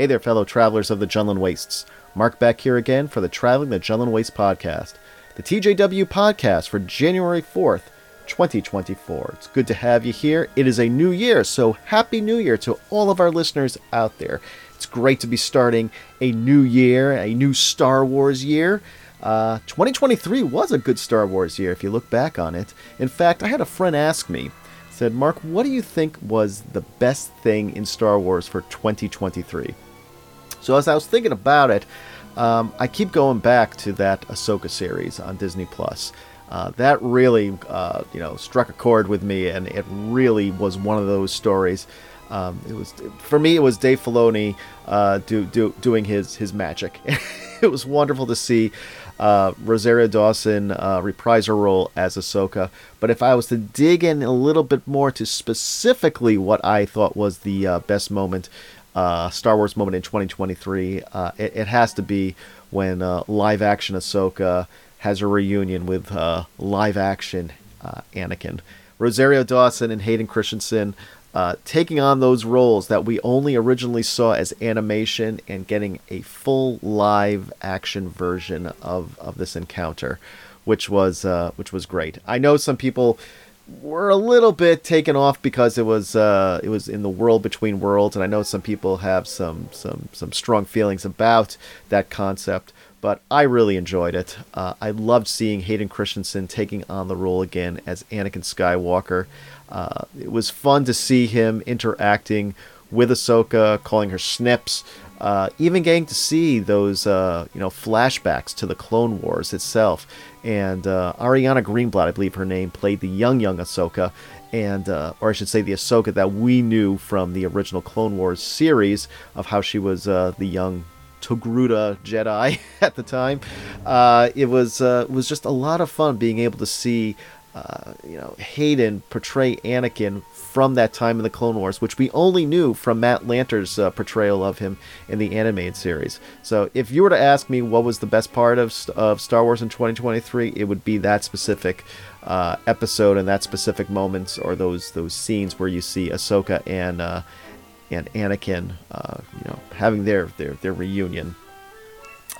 Hey there, fellow travelers of the Jundland Wastes. Mark back here again for the Traveling the Jundland Waste podcast, the TJW podcast for January 4th, 2024. It's good to have you here. It is a new year, so happy new year to all of our listeners out there. It's great to be starting a new year, a new Star Wars year. Uh, 2023 was a good Star Wars year if you look back on it. In fact, I had a friend ask me, said, Mark, what do you think was the best thing in Star Wars for 2023? So as I was thinking about it, um, I keep going back to that Ahsoka series on Disney Plus. Uh, that really, uh, you know, struck a chord with me, and it really was one of those stories. Um, it was for me. It was Dave Filoni uh, do, do, doing his his magic. it was wonderful to see uh, Rosario Dawson uh, reprise her role as Ahsoka. But if I was to dig in a little bit more to specifically what I thought was the uh, best moment, uh, Star Wars moment in 2023, uh, it, it, has to be when uh, live action Ahsoka has a reunion with live action Anakin. Rosario Dawson and Hayden Christensen uh, taking on those roles that we only originally saw as animation and getting a full live action version of, of this encounter, which was uh, which was great. I know some people were a little bit taken off because it was uh, it was in the world between worlds, and I know some people have some some some strong feelings about that concept. But I really enjoyed it. Uh, I loved seeing Hayden Christensen taking on the role again as Anakin Skywalker. Uh, it was fun to see him interacting with Ahsoka, calling her snips, uh, even getting to see those uh, you know flashbacks to the Clone Wars itself. And uh, Ariana Greenblatt, I believe her name, played the young young Ahsoka, and uh, or I should say the Ahsoka that we knew from the original Clone Wars series of how she was uh, the young Togruta Jedi at the time. it was it was just a lot of fun being able to see uh, you know, Hayden portray Anakin from that time in the Clone Wars, which we only knew from Matt Lanter's uh, portrayal of him in the animated series. So, if you were to ask me what was the best part of, of Star Wars in 2023, it would be that specific uh, episode and that specific moments or those those scenes where you see Ahsoka and uh, and Anakin, uh, you know, having their their their reunion.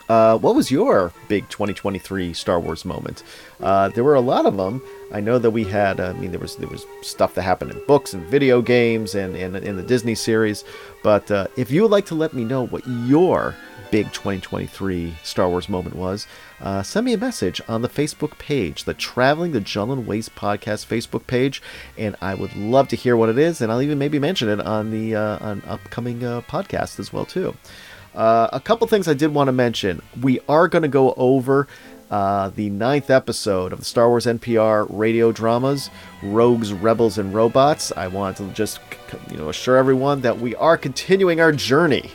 What was your big 2023 Star Wars moment? There were a lot of them. I know that we had. Uh, I mean, there was there was stuff that happened in books and video games and and in the Disney series. But uh, if you would like to let me know what your big 2023 Star Wars moment was, uh, send me a message on the Facebook page, the Traveling the Jundland Waste podcast Facebook page, and I would love to hear what it is, and I'll even maybe mention it on the uh, on upcoming uh, podcast as well too. Uh, a couple things I did want to mention. We are going to go over uh, the ninth episode of the Star Wars NPR radio dramas, Rogues, Rebels, and Robots. I want to just you know assure everyone that we are continuing our journey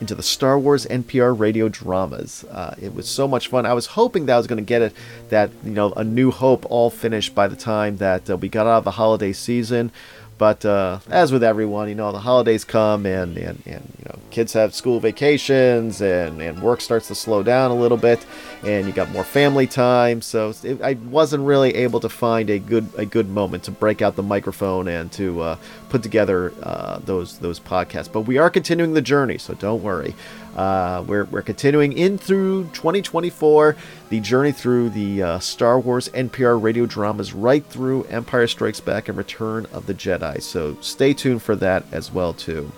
into the Star Wars NPR radio dramas. Uh, it was so much fun. I was hoping that I was going to get it, that you know, A New Hope all finished by the time that uh, we got out of the holiday season. But uh, as with everyone, you know, the holidays come and, and, and you know, kids have school vacations and, and work starts to slow down a little bit and you got more family time. So it, I wasn't really able to find a good a good moment to break out the microphone and to uh, put together uh, those those podcasts. But we are continuing the journey, so don't worry. Uh, we're, we're continuing in through 2024, the journey through the uh, Star Wars NPR radio dramas, right through Empire Strikes Back and Return of the Jedi. So stay tuned for that as well too.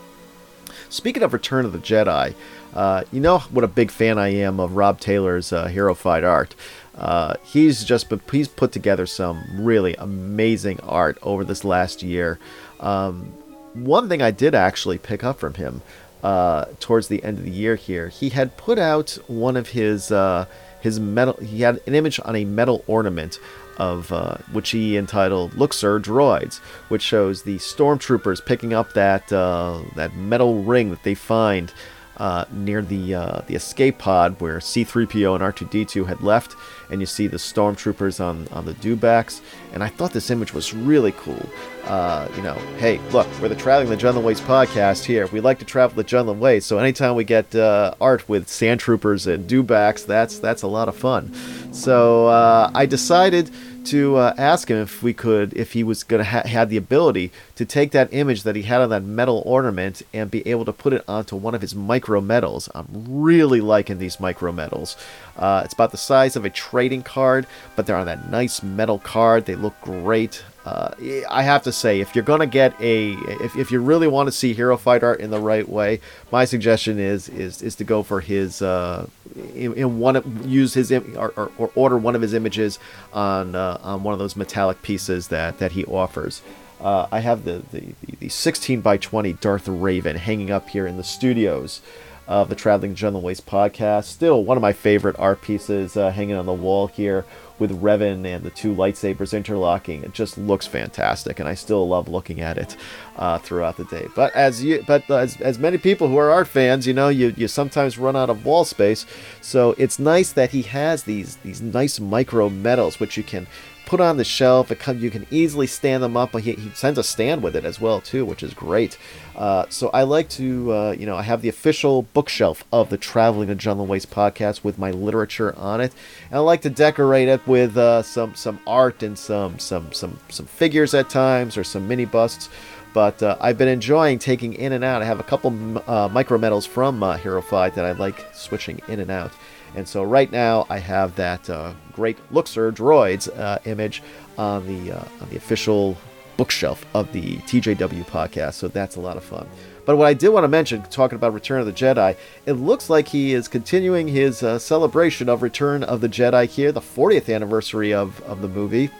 Speaking of Return of the Jedi, uh, you know what a big fan I am of Rob Taylor's uh, Hero Fight art. Uh, he's just he's put together some really amazing art over this last year. Um, one thing I did actually pick up from him uh, towards the end of the year here, he had put out one of his uh, his metal. He had an image on a metal ornament of uh, which he entitled "Look, Sir, Droids," which shows the stormtroopers picking up that uh, that metal ring that they find uh, near the uh, the escape pod where C-3PO and R2D2 had left, and you see the stormtroopers on on the dewbacks. And I thought this image was really cool. Uh, you know, hey, look, we're the Traveling the Jundland Ways podcast here. We like to travel the Jundland Ways, so anytime we get uh, art with sand troopers and dewbacks, that's that's a lot of fun. So uh, I decided to uh, ask him if we could, if he was gonna ha- had the ability to take that image that he had on that metal ornament and be able to put it onto one of his micro medals. I'm really liking these micro medals. Uh, it's about the size of a trading card, but they're on that nice metal card. They look great. Uh, I have to say, if you're gonna get a, if, if you really want to see Hero Fight art in the right way, my suggestion is is is to go for his, uh, in, in one use his or, or, or, order one of his images on uh, on one of those metallic pieces that that he offers. Uh, I have the, the the 16 by 20 Darth Revan hanging up here in the studios of the Traveling Jundland Waste podcast. Still one of my favorite art pieces uh, hanging on the wall here with Revan and the two lightsabers interlocking. It just looks fantastic, and I still love looking at it uh, throughout the day. But as you, but as, as many people who are art fans, you know, you, you sometimes run out of wall space. So it's nice that he has these these nice micro medals, which you can put on the shelf. It come, you can easily stand them up. He, he sends a stand with it as well too, which is great. Uh, so I like to, uh, you know, I have the official bookshelf of the Traveling to Jundland Waste podcast with my literature on it, and I like to decorate it with uh, some some art and some some some some figures at times or some mini busts. But uh, I've been enjoying taking in and out. I have a couple uh, micro medals from uh, Hero Fight that I like switching in and out. And so right now I have that uh, great Look, Sir, Droids uh, image on the uh, on the official bookshelf of the TJW podcast. So that's a lot of fun. But what I did want to mention, talking about Return of the Jedi, it looks like he is continuing his uh, celebration of Return of the Jedi here, the 40th anniversary of, of the movie,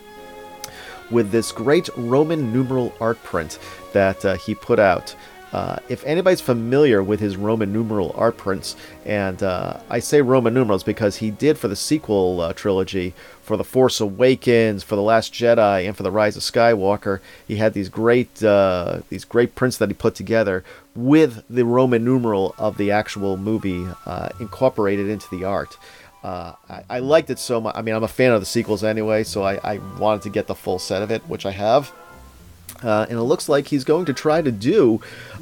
with this great Roman numeral art print that uh, he put out. Uh, if anybody's familiar with his Roman numeral art prints, and uh, I say Roman numerals because he did for the sequel uh, trilogy, for The Force Awakens, for The Last Jedi, and for The Rise of Skywalker, he had these great uh, these great prints that he put together with the Roman numeral of the actual movie uh, incorporated into the art. Uh, I, I, liked it so much. I mean, I'm a fan of the sequels anyway, so I, I wanted to get the full set of it, which I have. Uh, and it looks like he's going to try to do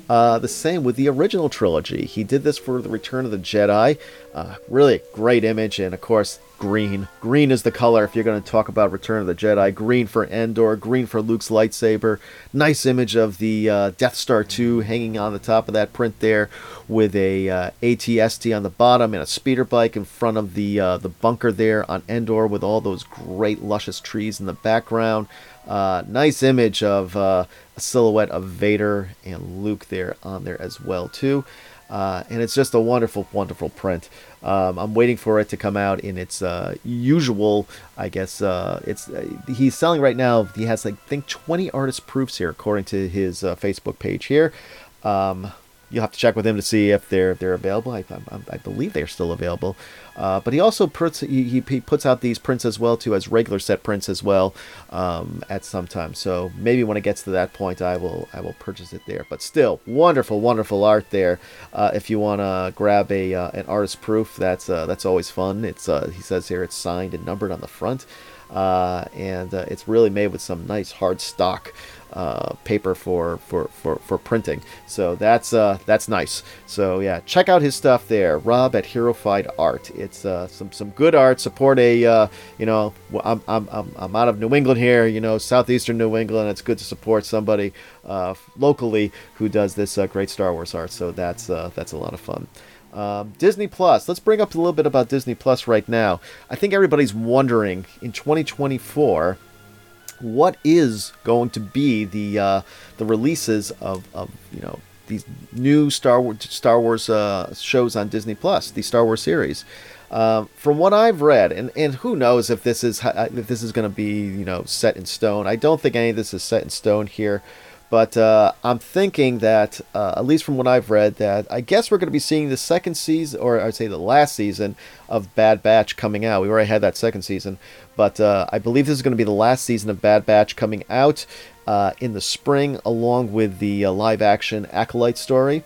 uh, the same with the original trilogy. He did this for the Return of the Jedi. Uh, really great image, and of course, green. Green is the color if you're going to talk about Return of the Jedi. Green for Endor, green for Luke's lightsaber. Nice image of the uh, Death Star 2 hanging on the top of that print there, with a uh, ATST on the bottom and a speeder bike in front of the uh, the bunker there on Endor, with all those great luscious trees in the background. Uh, nice image of uh, a silhouette of Vader and Luke there on there as well too. Uh, and it's just a wonderful, wonderful print. Um, I'm waiting for it to come out in its uh, usual, I guess. Uh, it's uh, he's selling right now. He has, like, think, 20 artist proofs here, according to his Facebook page here. Um, you'll have to check with him to see if they're they're available. I, I, I believe they're still available. Uh, but he also puts he, he puts out these prints as well too as regular set prints as well um, at some time. So maybe when it gets to that point, I will I will purchase it there. But still, wonderful, wonderful art there. Uh, if you want to grab a uh, an artist proof, that's uh, that's always fun. It's uh, he says here it's signed and numbered on the front. Uh, and it's really made with some nice hard stock uh, paper for, for, for, for printing. So that's uh, that's nice. So yeah, check out his stuff there, Rob at Hero Fight Art. It's uh, some some good art. Support a uh, you know I'm, I'm, I'm, I'm out of New England here, you know southeastern New England. It's good to support somebody uh, locally who does this great Star Wars art. So that's that's a lot of fun. Um, Disney Plus. Let's bring up a little bit about Disney Plus right now. I think everybody's wondering in 2024 what is going to be the uh, the releases of, of you know these new Star Wars Star Wars uh, shows on Disney Plus, the Star Wars series. Um, from what I've read, and, and who knows if this is if this is going to be you know set in stone. I don't think any of this is set in stone here. But uh, I'm thinking that, uh, at least from what I've read, that I guess we're going to be seeing the second season, or I'd say the last season of Bad Batch coming out. We already had that second season, but uh, I believe this is going to be the last season of Bad Batch coming out uh, in the spring, along with the uh, live action Acolyte story.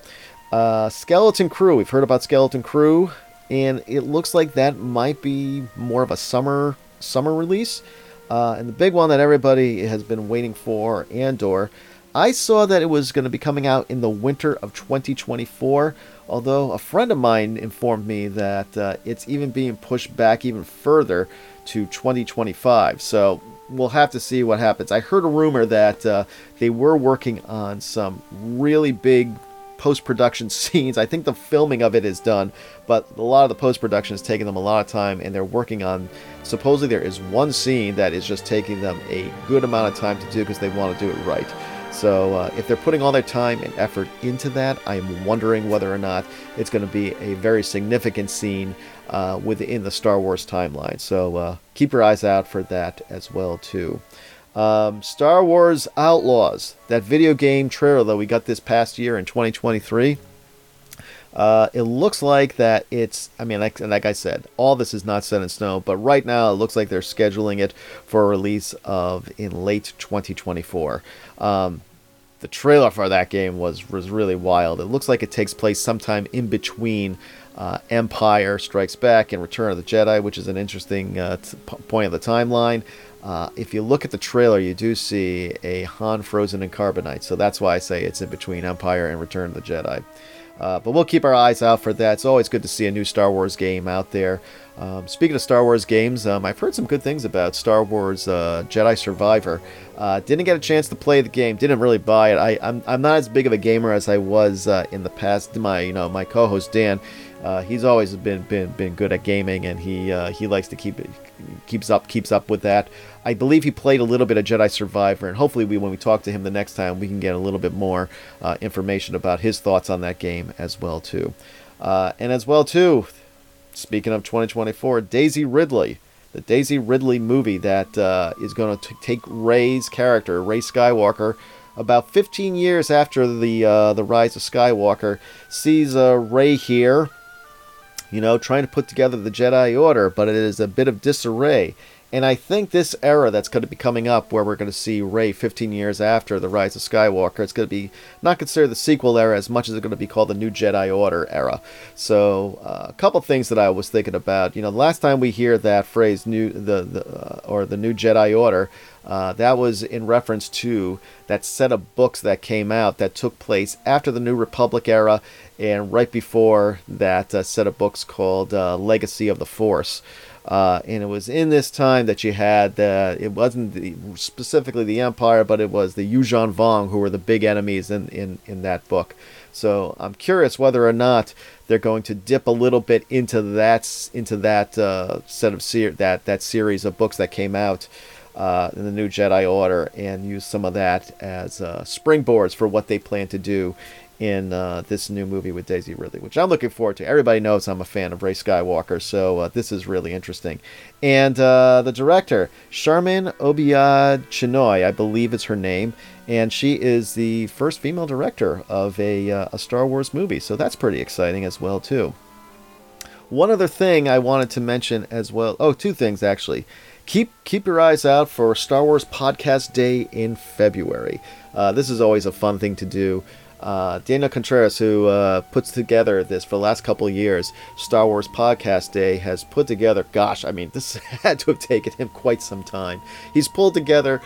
Uh, Skeleton Crew, we've heard about Skeleton Crew, and it looks like that might be more of a summer summer release. and the big one that everybody has been waiting for, Andor. I saw that it was going to be coming out in the winter of 2024, although a friend of mine informed me that uh, it's even being pushed back even further to 2025. So we'll have to see what happens. I heard a rumor that uh, they were working on some really big post production scenes. I think the filming of it is done, but a lot of the post production is taking them a lot of time, and they're working on. Supposedly, there is one scene that is just taking them a good amount of time to do because they want to do it right. So, uh, if they're putting all their time and effort into that, I'm wondering whether or not it's going to be a very significant scene uh, within the Star Wars timeline. So, uh, keep your eyes out for that as well too. Um, Star Wars Outlaws, that video game trailer that we got this past year in 2023. Uh, it looks like that it's, I mean, like, like I said, all this is not set in stone, but right now it looks like they're scheduling it for a release of in late 2024. Um, the trailer for that game was, was really wild. It looks like it takes place sometime in between uh, Empire Strikes Back and Return of the Jedi, which is an interesting uh, t- point of the timeline. Uh, if you look at the trailer, you do see a Han frozen in carbonite, so that's why I say it's in between Empire and Return of the Jedi. Uh, but we'll keep our eyes out for that. It's always good to see a new Star Wars game out there. Um, speaking of Star Wars games, um, I've heard some good things about Star Wars uh, Jedi Survivor. Uh, didn't get a chance to play the game. Didn't really buy it. I, am I'm, I'm not as big of a gamer as I was uh, in the past. My you know my co-host Dan, uh, he's always been been been good at gaming, and he uh, he likes to keep it keeps up keeps up with that. I believe he played a little bit of Jedi Survivor, and hopefully, we, when we talk to him the next time, we can get a little bit more uh, information about his thoughts on that game as well too. Uh, and as well too, speaking of 2024, Daisy Ridley, the Daisy Ridley movie that uh, is going to take Rey's character, Rey Skywalker, about 15 years after the uh, the rise of Skywalker, sees uh, Rey here, you know, trying to put together the Jedi Order, but it is a bit of disarray. And I think this era that's going to be coming up, where we're going to see Rey 15 years after the Rise of Skywalker, it's going to be not considered the sequel era as much as it's going to be called the New Jedi Order era. So uh, a couple things that I was thinking about. You know, the last time we hear that phrase, "new the, the uh, or the New Jedi Order," uh, that was in reference to that set of books that came out that took place after the New Republic era and right before that uh, set of books called uh, Legacy of the Force. Uh, and it was in this time that you had the, it wasn't the, specifically the Empire, but it was the Yuuzhan Vong who were the big enemies in, in, in that book. So I'm curious whether or not they're going to dip a little bit into that into that uh, set of ser- that that series of books that came out uh, in the new Jedi Order and use some of that as uh, springboards for what they plan to do in uh, this new movie with Daisy Ridley, which I'm looking forward to. Everybody knows I'm a fan of Rey Skywalker, so uh, this is really interesting. And uh, the director, Sharmeen Obaid Chinoy, I believe is her name, and she is the first female director of a, uh, a Star Wars movie, so that's pretty exciting as well too. One other thing I wanted to mention as well. Oh, two things actually. Keep keep your eyes out for Star Wars Podcast Day in February. Uh, this is always a fun thing to do. Uh, Daniel Contreras, who uh, puts together this for the last couple of years, Star Wars Podcast Day, has put together, gosh, I mean, this had to have taken him quite some time. He's pulled together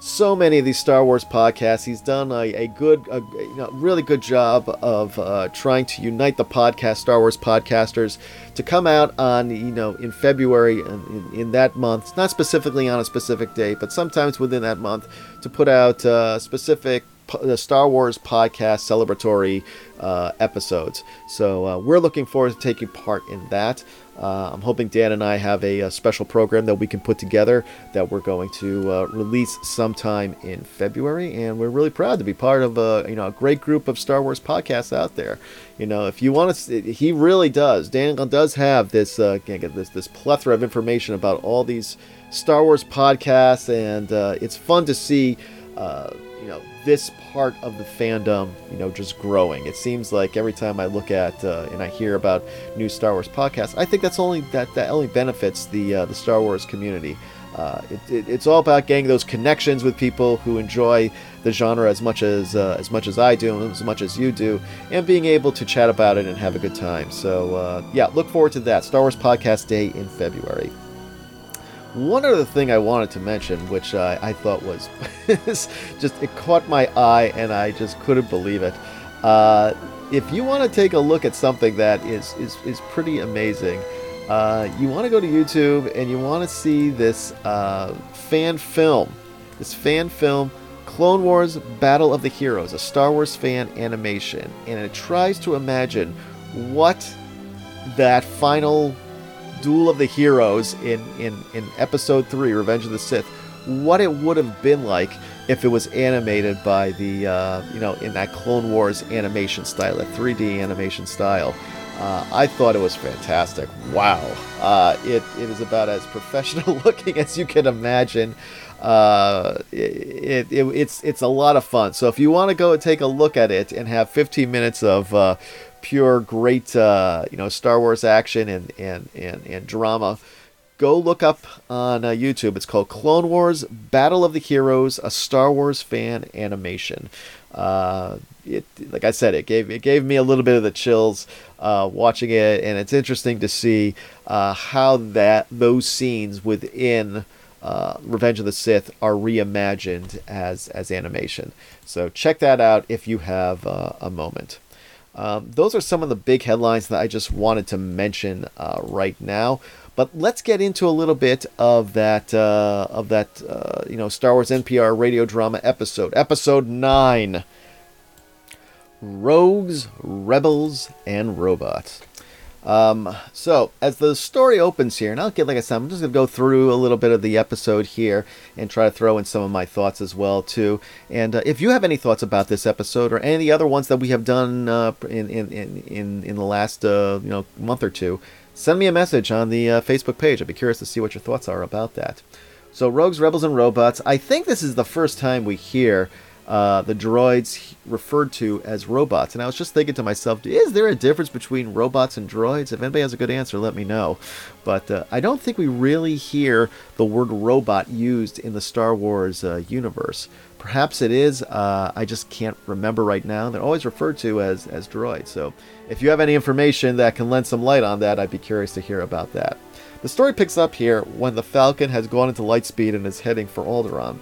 so many of these Star Wars podcasts. He's done a, a good, a, you know, really good job of uh, trying to unite the podcast Star Wars podcasters to come out on, you know, in February in, in that month, not specifically on a specific date, but sometimes within that month, to put out uh, specific the Star Wars podcast celebratory uh, episodes. So uh, we're looking forward to taking part in that. Uh, I'm hoping Dan and I have a, a, special program that we can put together that we're going to uh, release sometime in February, and we're really proud to be part of a you know a great group of Star Wars podcasts out there. You know, if you want to, he really does. Dan does have this uh, this this plethora of information about all these Star Wars podcasts, and uh, it's fun to see uh, you know this part of the fandom you know just growing it seems like every time i look at uh, and i hear about new star wars podcasts i think that's only that that only benefits the uh, the star wars community uh, it, it, it's all about getting those connections with people who enjoy the genre as much as uh, as much as I do, as much as you do, and being able to chat about it and have a good time. So uh, yeah, look forward to that Star Wars Podcast Day in February. One other thing I wanted to mention, which uh, I thought was just it caught my eye and I just couldn't believe it. Uh, if you want to take a look at something that is is, is pretty amazing, uh, you want to go to YouTube and you want to see this uh, fan film. This fan film, Clone Wars Battle of the Heroes, a Star Wars fan animation. And it tries to imagine what that final duel of the heroes in, in, in Episode 3, Revenge of the Sith, what it would have been like if it was animated by the, uh, you know, in that Clone Wars animation style, that 3D animation style. Uh, I thought it was fantastic. Wow. Uh, it, it is about as professional looking as you can imagine. Uh, it, it, it's, it's a lot of fun. So if you want to go and take a look at it and have 15 minutes of uh, pure great, uh, you know, Star Wars action and, and, and, and drama, go look up on uh, YouTube. It's called Clone Wars Battle of the Heroes, a Star Wars fan animation. Uh, it, like I said, it gave it gave me a little bit of the chills uh, watching it, and it's interesting to see uh, how that those scenes within uh, Revenge of the Sith are reimagined as as animation. So check that out if you have uh, a moment. Um, those are some of the big headlines that I just wanted to mention uh, right now. But let's get into a little bit of that uh, of that uh, you know Star Wars NPR radio drama episode, episode nine. Rogues, Rebels, and Robots. Um, so, as the story opens here, and I'll get, like I said, I'm just going to go through a little bit of the episode here and try to throw in some of my thoughts as well, too. And uh, if you have any thoughts about this episode or any of the other ones that we have done uh, in, in, in, in the last uh, you know month or two, send me a message on the uh, Facebook page. I'd be curious to see what your thoughts are about that. So, Rogues, Rebels, and Robots. I think this is the first time we hear uh, the droids referred to as robots. And I was just thinking to myself, is there a difference between robots and droids? If anybody has a good answer, let me know. But uh, I don't think we really hear the word robot used in the Star Wars uh, universe. Perhaps it is. Uh, I just can't remember right now. They're always referred to as, as droids. So if you have any information that can lend some light on that, I'd be curious to hear about that. The story picks up here when the Falcon has gone into lightspeed and is heading for Alderaan.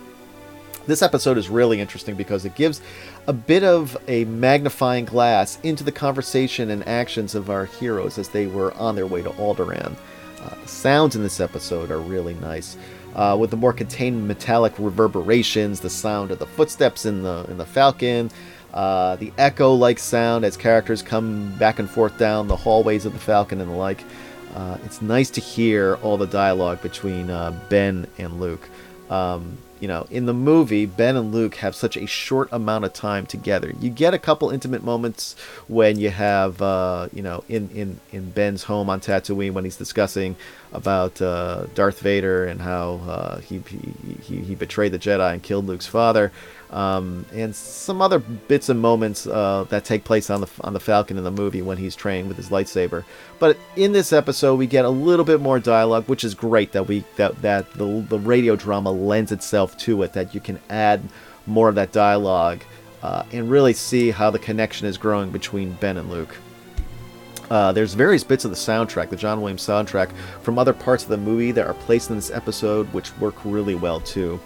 This episode is really interesting because it gives a bit of a magnifying glass into the conversation and actions of our heroes as they were on their way to Alderaan. Uh, the sounds in this episode are really nice. Uh, with the more contained metallic reverberations, the sound of the footsteps in the in the Falcon, uh, the echo-like sound as characters come back and forth down the hallways of the Falcon and the like. Uh, it's nice to hear all the dialogue between uh, Ben and Luke. Um, you know, in the movie, Ben and Luke have such a short amount of time together. You get a couple intimate moments when you have, uh, you know, in, in, in Ben's home on Tatooine when he's discussing about uh, Darth Vader and how uh, he, he, he betrayed the Jedi and killed Luke's father um, and some other bits and moments uh, that take place on the on the Falcon in the movie when he's trained with his lightsaber. But in this episode, we get a little bit more dialogue, which is great that we that that the the radio drama lends itself to it. That you can add more of that dialogue uh, and really see how the connection is growing between Ben and Luke. Uh, there's various bits of the soundtrack, the John Williams soundtrack, from other parts of the movie that are placed in this episode, which work really well too.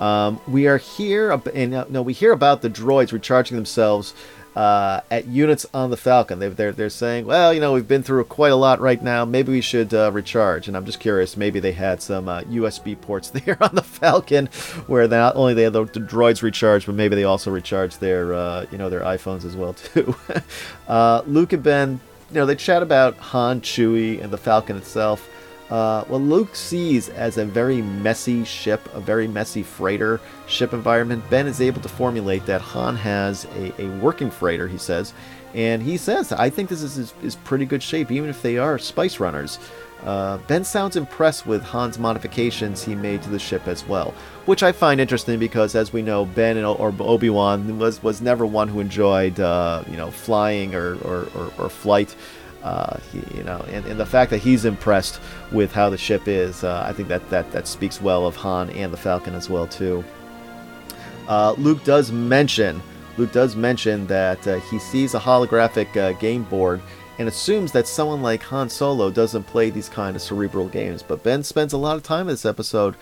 Um, we are here, and uh, no, we hear about the droids recharging themselves uh, at units on the Falcon. They, they're they're saying, well, you know, we've been through quite a lot right now. Maybe we should uh, recharge. And I'm just curious. Maybe they had some USB uh, ports there on the Falcon, where not only they had the, the droids recharge, but maybe they also recharged their uh, you know their iPhones as well too. Uh, Luke and Ben, you know, they chat about Han, Chewie, and the Falcon itself. Uh, what Luke sees as a very messy ship, a very messy freighter ship environment, Ben is able to formulate that Han has a, a working freighter, he says. And he says, I think this is, is, is pretty good shape, even if they are spice runners. Uh, ben sounds impressed with Han's modifications he made to the ship as well, which I find interesting because, as we know, Ben and, or Obi Wan was was never one who enjoyed uh, you know flying or or, or, or flight. Uh, he, you know, and, and, the fact that he's impressed with how the ship is, uh, I think that, that that speaks well of Han and the Falcon as well too. Uh, Luke does mention Luke does mention that uh, he sees a holographic uh, game board and assumes that someone like Han Solo doesn't play these kind of cerebral games. But Ben spends a lot of time in this episode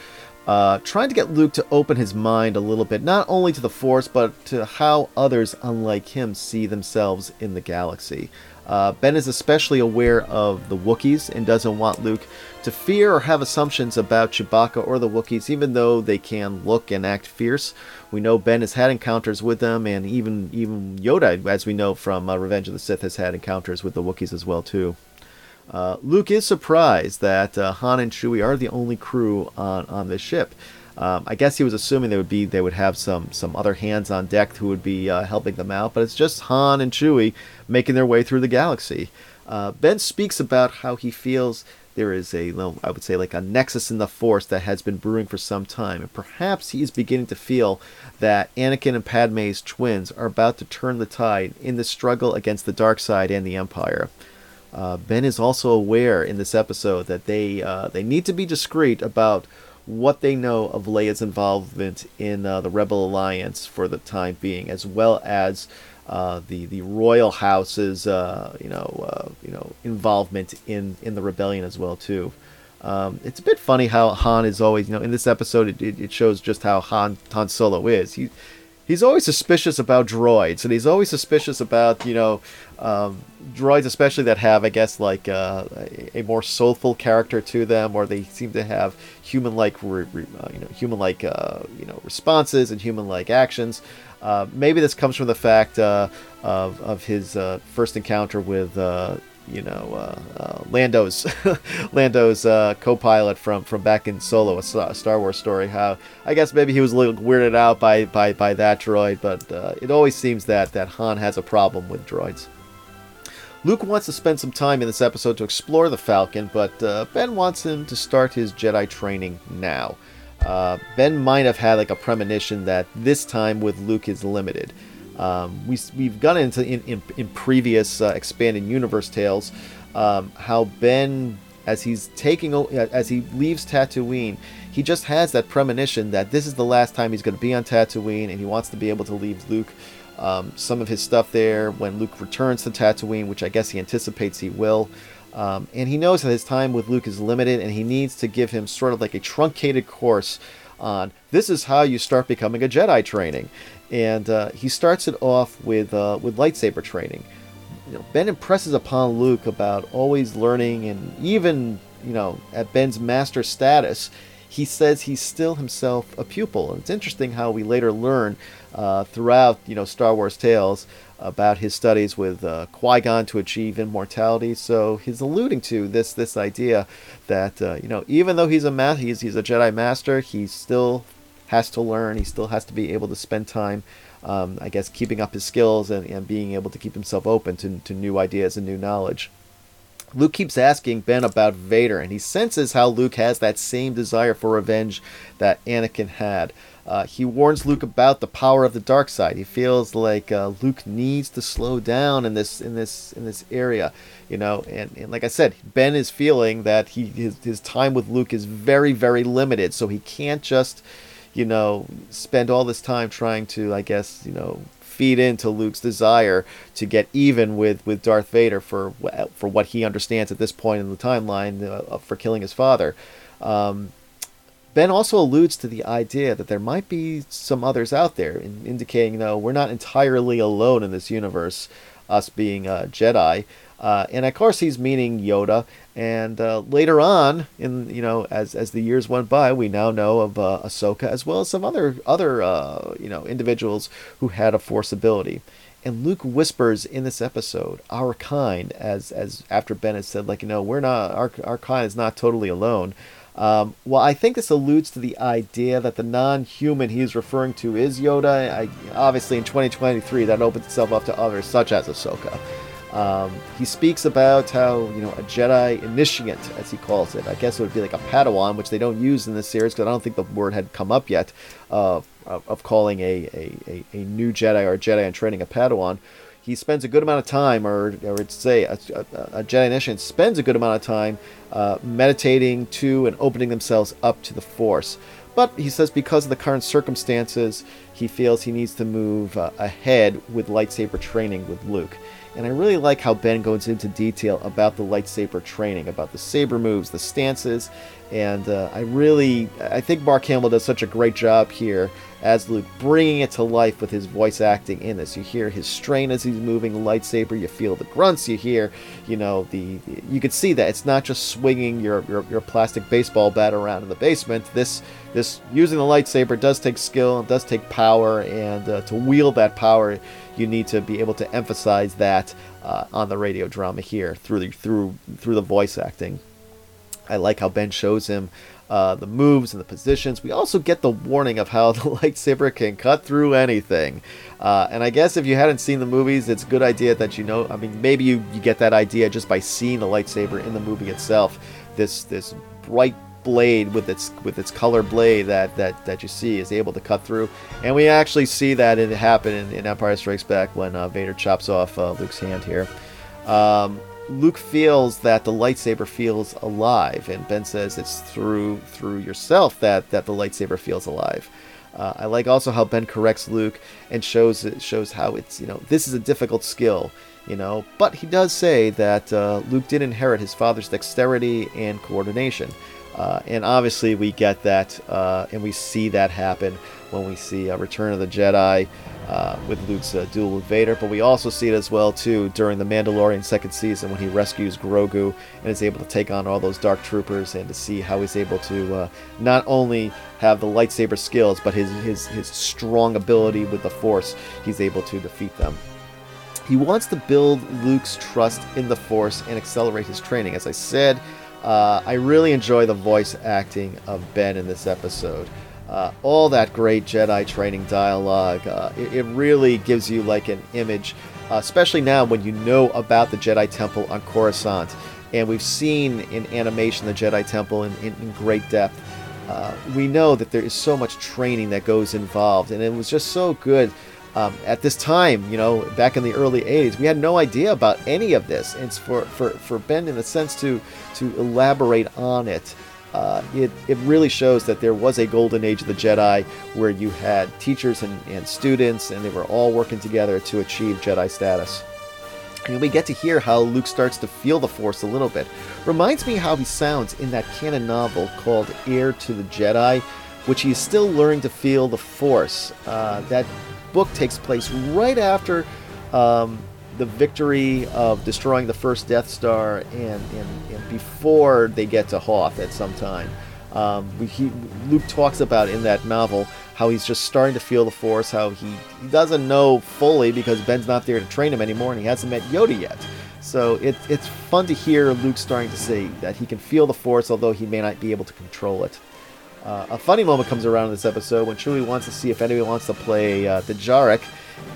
uh, trying to get Luke to open his mind a little bit, not only to the Force, but to how others unlike him see themselves in the galaxy. Uh, ben is especially aware of the Wookiees and doesn't want Luke to fear or have assumptions about Chewbacca or the Wookiees, even though they can look and act fierce. We know Ben has had encounters with them, and even even Yoda, as we know from uh, Revenge of the Sith, has had encounters with the Wookiees as well too. Uh, Luke is surprised that uh, Han and Chewie are the only crew on, on this ship. Um, I guess he was assuming they would be they would have some some other hands on deck who would be uh, helping them out, but it's just Han and Chewie making their way through the galaxy. Uh, ben speaks about how he feels there is a I would say like a nexus in the Force that has been brewing for some time, and perhaps he is beginning to feel that Anakin and Padme's twins are about to turn the tide in the struggle against the dark side and the Empire. Uh, ben is also aware in this episode that they uh, they need to be discreet about what they know of Leia's involvement in uh, the Rebel Alliance for the time being, as well as uh, the the royal house's uh, you know uh, you know involvement in in the rebellion as well too. Um, it's a bit funny how Han is always you know in this episode it, it shows just how Han Han Solo is. He he's always suspicious about droids, and he's always suspicious about you know um, droids, especially that have, I guess, like uh, a more soulful character to them, or they seem to have human-like, re- re- uh, you know, human-like, uh, you know, responses and human-like actions. Uh, maybe this comes from the fact uh, of of his uh, first encounter with you know, Lando's Lando's co-pilot from from back in Solo, a Star Wars story. How I guess maybe he was a little weirded out by by, by that droid, but it always seems that that Han has a problem with droids. Luke wants to spend some time in this episode to explore the Falcon, but uh, Ben wants him to start his Jedi training now. Uh, ben might have had like a premonition that this time with Luke is limited. Um, we, we've gone into in, in, in previous uh, expanded universe tales um, how Ben, as he's taking as he leaves Tatooine, he just has that premonition that this is the last time he's going to be on Tatooine, and he wants to be able to leave Luke um, some of his stuff there when Luke returns to Tatooine, which I guess he anticipates he will. Um, and he knows that his time with Luke is limited, and he needs to give him sort of like a truncated course on this is how you start becoming a Jedi training and uh, he starts it off with uh, with lightsaber training. You know, ben impresses upon Luke about always learning, and even you know at Ben's master status, he says he's still himself a pupil. And it's interesting how we later learn uh, throughout you know Star Wars tales about his studies with uh, Qui Gon to achieve immortality. So he's alluding to this this idea that uh, you know even though he's a ma- he's he's a Jedi master, he still has to learn. He still has to be able to spend time, um, I guess, keeping up his skills and, and being able to keep himself open to, to new ideas and new knowledge. Luke keeps asking Ben about Vader, and he senses how Luke has that same desire for revenge that Anakin had. Uh, he warns Luke about the power of the dark side. He feels like uh, Luke needs to slow down in this in this in this area, you know. And, and like I said, Ben is feeling that he his, his time with Luke is very very limited, so he can't just you know, spend all this time trying to, I guess, you know, feed into Luke's desire to get even with, with Darth Vader for for what he understands at this point in the timeline uh, for killing his father. Um, ben also alludes to the idea that there might be some others out there, in, indicating, know, we're not entirely alone in this universe, us being uh, Jedi. Uh, and of course, he's meaning Yoda. And uh, later on, in you know, as as the years went by, we now know of uh, Ahsoka as well as some other other uh, you know individuals who had a Force ability. And Luke whispers in this episode, "Our kind," as as after Ben has said, like you know, we're not our our kind is not totally alone. Um, well, I think this alludes to the idea that the non-human he's referring to is Yoda. I, obviously, in 2023, that opens itself up to others, such as Ahsoka. Um, he speaks about how, you know, a Jedi initiate, as he calls it, I guess it would be like a Padawan, which they don't use in this series because I don't think the word had come up yet, uh, of, calling a, a, a, new Jedi or a Jedi in training a Padawan. He spends a good amount of time, or, or say a, a, a Jedi initiate spends a good amount of time uh, meditating to and opening themselves up to the Force. But he says because of the current circumstances, he feels he needs to move uh, ahead with lightsaber training with Luke. And I really like how Ben goes into detail about the lightsaber training, about the saber moves, the stances, and uh, I really, I think Mark Hamill does such a great job here as Luke, bringing it to life with his voice acting in this. You hear his strain as he's moving the lightsaber. You feel the grunts. You hear, you know, the, you can see that it's not just swinging your, your, your plastic baseball bat around in the basement. This this using the lightsaber does take skill, does take power, and uh, to wield that power, you need to be able to emphasize that uh, on the radio drama here through the through through the voice acting. I like how Ben shows him uh, the moves and the positions. We also get the warning of how the lightsaber can cut through anything. Uh, and I guess if you hadn't seen the movies, it's a good idea that you know. I mean, maybe you, you get that idea just by seeing the lightsaber in the movie itself. This this bright blade with its with its color blade that that that you see is able to cut through. And we actually see that it happen in, in empire strikes back when uh, vader chops off uh, luke's hand here. Um, Luke feels that the lightsaber feels alive, and Ben says it's through through yourself that that the lightsaber feels alive. Uh, I like also how Ben corrects Luke and shows shows how it's you know this is a difficult skill, you know, but he does say that uh, Luke did inherit his father's dexterity and coordination, uh, and obviously we get that uh, and we see that happen when we see Return of the Jedi uh, with Luke's uh, duel with Vader, but we also see it as well too during the Mandalorian second season when he rescues Grogu and is able to take on all those Dark Troopers, and to see how he's able to uh, not only have the lightsaber skills, but his his his strong ability with the Force, he's able to defeat them. He wants to build Luke's trust in the Force and accelerate his training. As I said, uh, I really enjoy the voice acting of Ben in this episode uh, all that great Jedi training dialogue. Uh, it, it, really gives you like an image, uh, especially now when you know about the Jedi Temple on Coruscant. And we've seen in animation the Jedi Temple in, in, in great depth. Uh, we know that there is so much training that goes involved, and it was just so good. Um, at this time, you know, back in the early 80s, we had no idea about any of this. And it's for, for, for Ben, in a sense, to, to elaborate on it uh, it, it really shows that there was a golden age of the Jedi where you had teachers and, and students and they were all working together to achieve Jedi status. And we get to hear how Luke starts to feel the Force a little bit. Reminds me how he sounds in that canon novel called Heir to the Jedi, which he's still learning to feel the Force. Uh, that book takes place right after um, the victory of destroying the first Death Star and, and, and before they get to Hoth at some time. Um, he, Luke talks about in that novel how he's just starting to feel the Force, how he, he doesn't know fully because Ben's not there to train him anymore and he hasn't met Yoda yet. So it, it's fun to hear Luke starting to say that he can feel the Force, although he may not be able to control it. Uh, a funny moment comes around in this episode when Chewie wants to see if anyone wants to play uh, dejarik,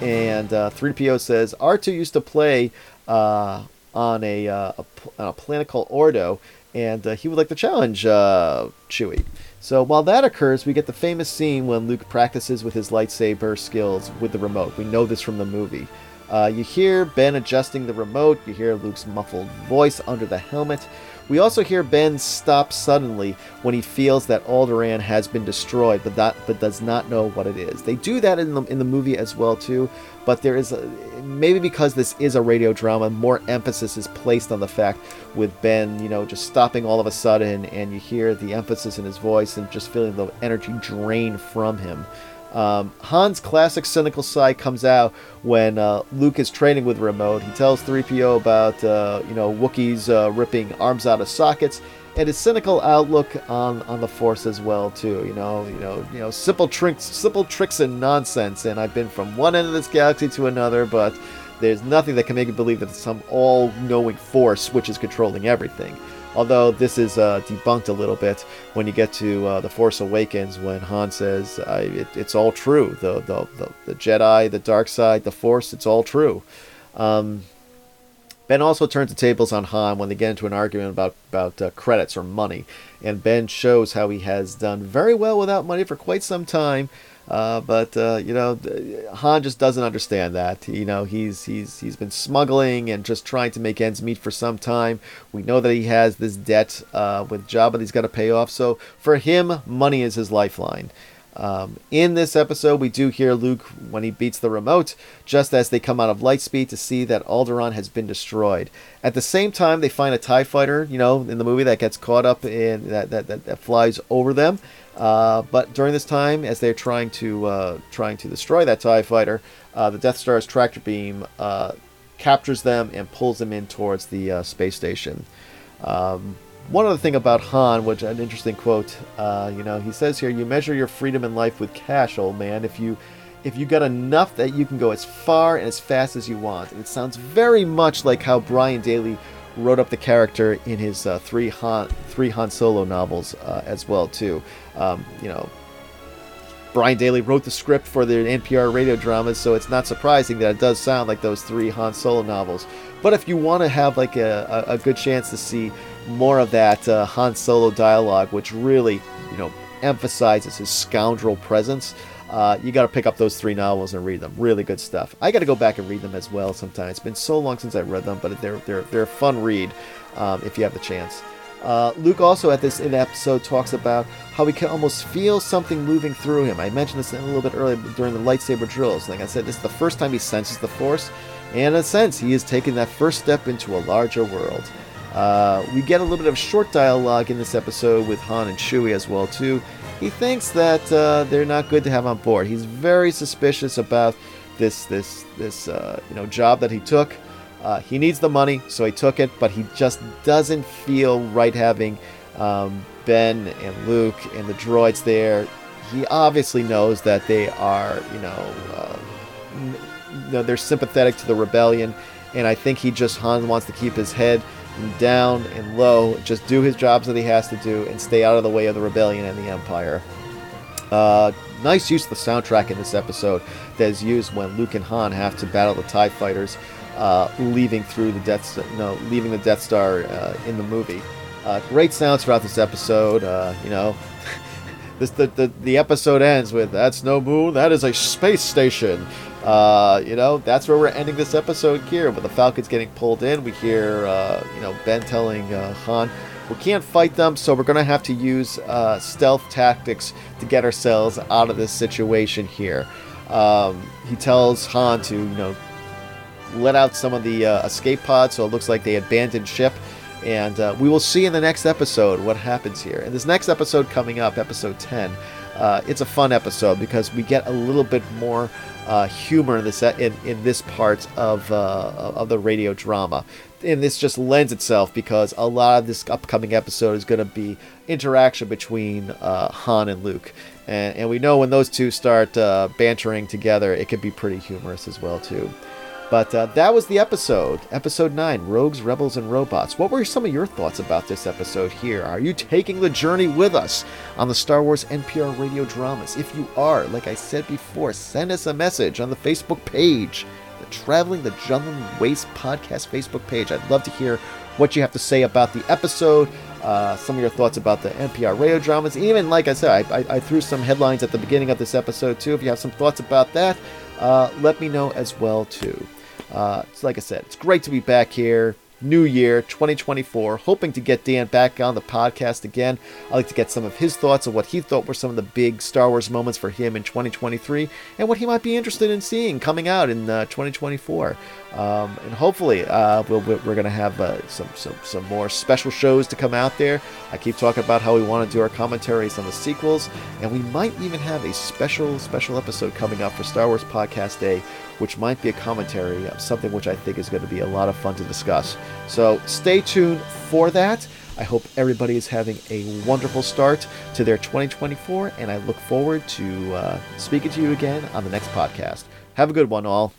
and uh, 3PO says R2 used to play uh, on a, uh, a, on a planet called Ordo, and uh, he would like to challenge Chewie. So while that occurs, we get the famous scene when Luke practices with his lightsaber skills with the remote. We know this from the movie. You hear Ben adjusting the remote, you hear Luke's muffled voice under the helmet, we also hear Ben stop suddenly when he feels that Alderaan has been destroyed, but that but does not know what it is. They do that in the in the movie as well too, but there is a, maybe because this is a radio drama, more emphasis is placed on the fact with Ben, you know, just stopping all of a sudden, and you hear the emphasis in his voice and just feeling the energy drain from him. Um, Han's classic cynical side comes out when uh, Luke is training with Remote. He tells 3PO about uh, you know Wookiees uh, ripping arms out of sockets, and his cynical outlook on, on the Force as well too. You know, you know, you know, simple tricks, simple tricks and nonsense. And I've been from one end of this galaxy to another, but there's nothing that can make me believe that it's some all-knowing force which is controlling everything. Although this is uh, debunked a little bit when you get to uh, the Force Awakens, when Han says it, it's all true. The, the, the the Jedi, the dark side, the Force, it's all true. Um, Ben also turns the tables on Han when they get into an argument about about uh, credits or money, and Ben shows how he has done very well without money for quite some time, uh, but uh, you know, Han just doesn't understand that. You know, he's he's he's been smuggling and just trying to make ends meet for some time. We know that he has this debt uh, with Jabba that he's got to pay off. So for him, money is his lifeline. Um, in this episode, we do hear Luke when he beats the remote, just as they come out of Lightspeed to see that Alderaan has been destroyed. At the same time, they find a TIE fighter, you know, in the movie that gets caught up in that, that, that, that flies over them. Uh, but during this time, as they're trying to uh, trying to destroy that Tie Fighter, uh, the Death Star's tractor beam uh, captures them and pulls them in towards the uh, space station. Um, one other thing about Han, which an interesting quote, uh, you know, he says here, "You measure your freedom in life with cash, old man. If you if you got enough that you can go as far and as fast as you want." And it sounds very much like how Brian Daley wrote up the character in his uh, three Han three Han Solo novels uh, as well too. Um, you know, Brian Daley wrote the script for the NPR radio dramas, so it's not surprising that it does sound like those three Han Solo novels. But if you want to have like a, a, a, good chance to see more of that uh, Han Solo dialogue, which really, you know, emphasizes his scoundrel presence, uh, you got to pick up those three novels and read them. Really good stuff. I got to go back and read them as well sometime. It's been so long since I read them, but they're they're they're a fun read um, if you have the chance. Uh, Luke also at this in episode talks about how he can almost feel something moving through him. I mentioned this a little bit earlier during the lightsaber drills. Like I said, this is the first time he senses the Force, and in a sense, he is taking that first step into a larger world. Uh, we get a little bit of short dialogue in this episode with Han and Chewie as well too. He thinks that uh, they're not good to have on board. He's very suspicious about this this this uh, you know job that he took. Uh, he needs the money, so he took it, but he just doesn't feel right having um, Ben and Luke and the droids there. He obviously knows that they are, you know, uh, you know, they're sympathetic to the rebellion, and I think he just Han wants to keep his head down and low, just do his jobs that he has to do, and stay out of the way of the rebellion and the Empire. Uh, nice use of the soundtrack in this episode that is used when Luke and Han have to battle the Tie Fighters uh, leaving through the Death, no, leaving the Death Star uh, in the movie. Uh, great sounds throughout this episode. Uh, you know, this the, the the episode ends with "That's no moon, that is a space station." Uh, you know, that's where we're ending this episode here. With the Falcons getting pulled in, we hear uh, you know Ben telling Han. We can't fight them, so we're going to have to use stealth tactics to get ourselves out of this situation here. Um, he tells Han to, you know, let out some of the uh, escape pods, so it looks like they abandoned ship. And uh, we will see in the next episode what happens here. And this next episode coming up, episode 10, uh, it's a fun episode because we get a little bit more uh, humor in this in, in this part of uh, of the radio drama, and this just lends itself because a lot of this upcoming episode is going to be interaction between uh, Han and Luke, and, and, we know when those two start uh, bantering together, it can be pretty humorous as well too. But uh, that was the episode, episode 9 Rogues, Rebels, and Robots. What were some of your thoughts about this episode here? Are you taking the journey with us on the Star Wars NPR radio dramas? If you are, like I said before, send us a message on the Facebook page, the Traveling the Jundland Waste podcast Facebook page. I'd love to hear what you have to say about the episode. Uh, some of your thoughts about the NPR radio dramas. Even, like I said, I, I, I threw some headlines at the beginning of this episode, too. If you have some thoughts about that, uh, let me know as well too. Uh, like I said, it's great to be back here. New year 2024. Hoping to get Dan back on the podcast again. I'd like to get some of his thoughts of what he thought were some of the big Star Wars moments for him in 2023 and what he might be interested in seeing coming out in uh, 2024. Um, and hopefully, uh, we we are going to have uh, some, some, some more special shows to come out there. I keep talking about how we want to do our commentaries on the sequels, and we might even have a special, special episode coming up for Star Wars Podcast Day, which might be a commentary of something which I think is going to be a lot of fun to discuss. So stay tuned for that. I hope everybody is having a wonderful start to their 2024, and I look forward to uh, speaking to you again on the next podcast. Have a good one, all.